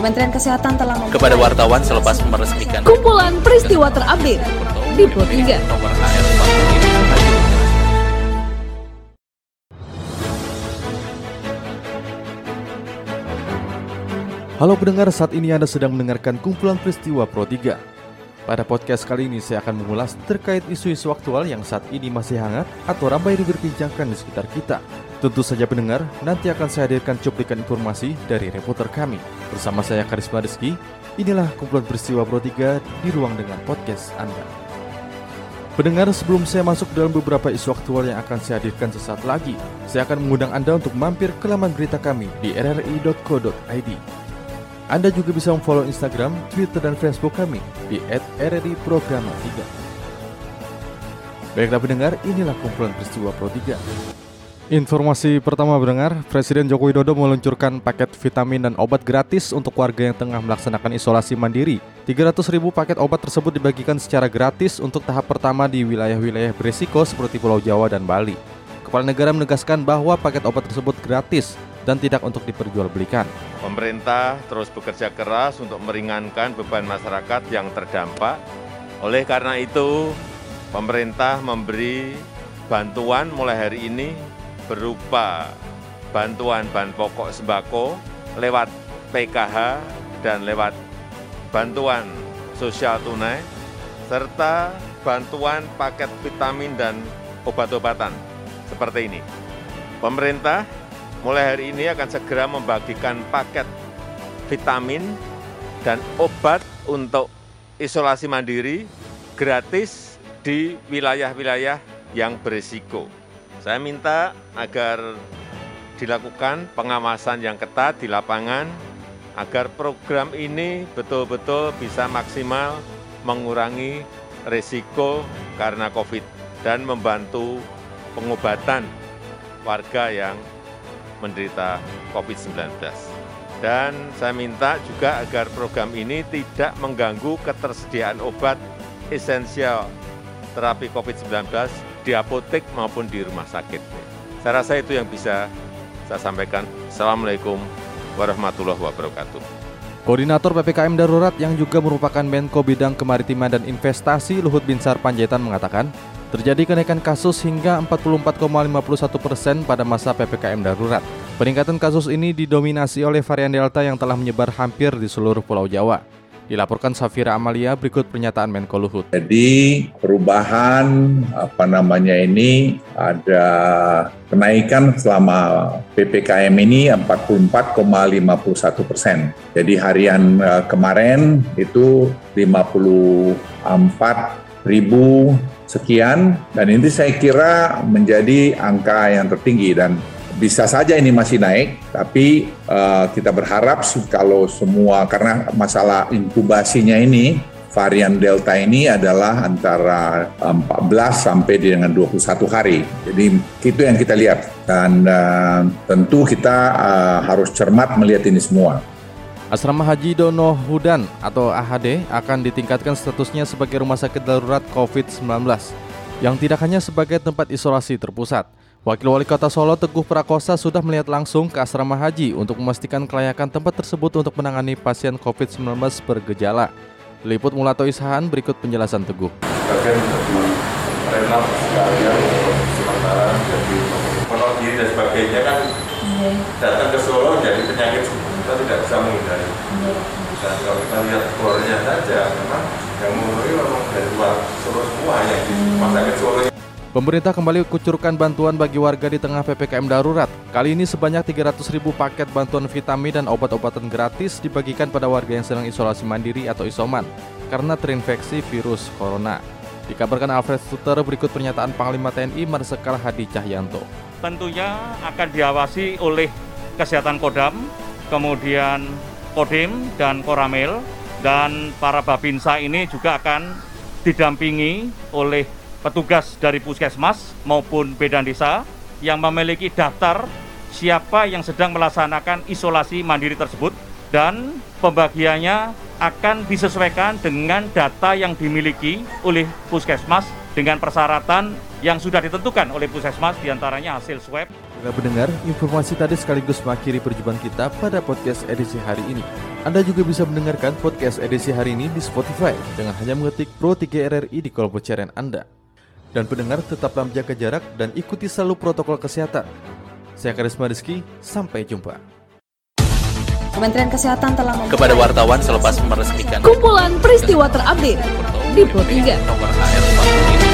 Kementerian Kesehatan telah kepada wartawan selepas meresmikan kumpulan peristiwa terupdate di Pro 3. Halo pendengar, saat ini Anda sedang mendengarkan kumpulan peristiwa Pro 3. Pada podcast kali ini saya akan mengulas terkait isu-isu aktual yang saat ini masih hangat atau ramai diperbincangkan di sekitar kita. Tentu saja pendengar, nanti akan saya hadirkan cuplikan informasi dari reporter kami. Bersama saya Karisma Rizky, inilah kumpulan peristiwa Pro 3 di ruang dengan podcast Anda. Pendengar, sebelum saya masuk dalam beberapa isu aktual yang akan saya hadirkan sesaat lagi, saya akan mengundang Anda untuk mampir ke laman berita kami di rri.co.id. Anda juga bisa memfollow Instagram, Twitter, dan Facebook kami di @rri_programa3. Baiklah pendengar, inilah kumpulan peristiwa Pro 3. Informasi pertama pendengar, Presiden Joko Widodo meluncurkan paket vitamin dan obat gratis untuk warga yang tengah melaksanakan isolasi mandiri. 300 ribu paket obat tersebut dibagikan secara gratis untuk tahap pertama di wilayah-wilayah berisiko seperti Pulau Jawa dan Bali. Kepala negara menegaskan bahwa paket obat tersebut gratis dan tidak untuk diperjualbelikan. Pemerintah terus bekerja keras untuk meringankan beban masyarakat yang terdampak. Oleh karena itu, pemerintah memberi bantuan mulai hari ini berupa bantuan bahan pokok sembako lewat PKH dan lewat bantuan sosial tunai, serta bantuan paket vitamin dan obat-obatan seperti ini. Pemerintah mulai hari ini akan segera membagikan paket vitamin dan obat untuk isolasi mandiri gratis di wilayah-wilayah yang berisiko. Saya minta agar dilakukan pengawasan yang ketat di lapangan agar program ini betul-betul bisa maksimal mengurangi risiko karena COVID dan membantu pengobatan warga yang menderita COVID-19. Dan saya minta juga agar program ini tidak mengganggu ketersediaan obat esensial terapi COVID-19 di apotek maupun di rumah sakit. Saya rasa itu yang bisa saya sampaikan. Assalamualaikum warahmatullahi wabarakatuh. Koordinator PPKM Darurat yang juga merupakan Menko Bidang Kemaritiman dan Investasi Luhut Binsar Panjaitan mengatakan, terjadi kenaikan kasus hingga 44,51 persen pada masa PPKM darurat. Peningkatan kasus ini didominasi oleh varian Delta yang telah menyebar hampir di seluruh Pulau Jawa. Dilaporkan Safira Amalia berikut pernyataan Menko Luhut. Jadi perubahan apa namanya ini ada kenaikan selama PPKM ini 44,51 persen. Jadi harian uh, kemarin itu 54 ribu sekian dan ini saya kira menjadi angka yang tertinggi dan bisa saja ini masih naik tapi uh, kita berharap kalau semua karena masalah inkubasinya ini varian delta ini adalah antara 14 sampai dengan 21 hari. Jadi itu yang kita lihat dan uh, tentu kita uh, harus cermat melihat ini semua. Asrama Haji Dono Hudan atau AHD akan ditingkatkan statusnya sebagai rumah sakit darurat COVID-19 yang tidak hanya sebagai tempat isolasi terpusat. Wakil Wali Kota Solo Teguh Prakosa sudah melihat langsung ke asrama haji untuk memastikan kelayakan tempat tersebut untuk menangani pasien COVID-19 bergejala. Liput Mulato Ishan berikut penjelasan Teguh. Sebagian renal sekalian sementara jadi menolak diri dan sebagainya kan datang ke Solo jadi penyakit kita tidak bisa menghindari. Dan kalau kita lihat keluarnya saja, memang yang menghindari memang dari luar Solo semua yang di rumah sakit Solo Pemerintah kembali kucurkan bantuan bagi warga di tengah PPKM darurat. Kali ini sebanyak 300 ribu paket bantuan vitamin dan obat-obatan gratis dibagikan pada warga yang sedang isolasi mandiri atau isoman karena terinfeksi virus corona. Dikabarkan Alfred Suter berikut pernyataan Panglima TNI Marsikal Hadi Cahyanto. Tentunya akan diawasi oleh Kesehatan Kodam, kemudian Kodim dan Koramil, dan para Babinsa ini juga akan didampingi oleh petugas dari puskesmas maupun bedan desa yang memiliki daftar siapa yang sedang melaksanakan isolasi mandiri tersebut dan pembagiannya akan disesuaikan dengan data yang dimiliki oleh puskesmas dengan persyaratan yang sudah ditentukan oleh puskesmas di antaranya hasil swab. Nah pendengar, informasi tadi sekaligus mengakhiri perjumpaan kita pada podcast edisi hari ini. Anda juga bisa mendengarkan podcast edisi hari ini di Spotify dengan hanya mengetik Pro 3 RRI di kolom pencarian Anda. Dan pendengar tetaplah menjaga jarak dan ikuti selalu protokol kesehatan. Saya Karisma Rizky, sampai jumpa. Kementerian Kesehatan telah Kepada wartawan selepas meresmikan kumpulan peristiwa terupdate di Pro 3. nomor AR 45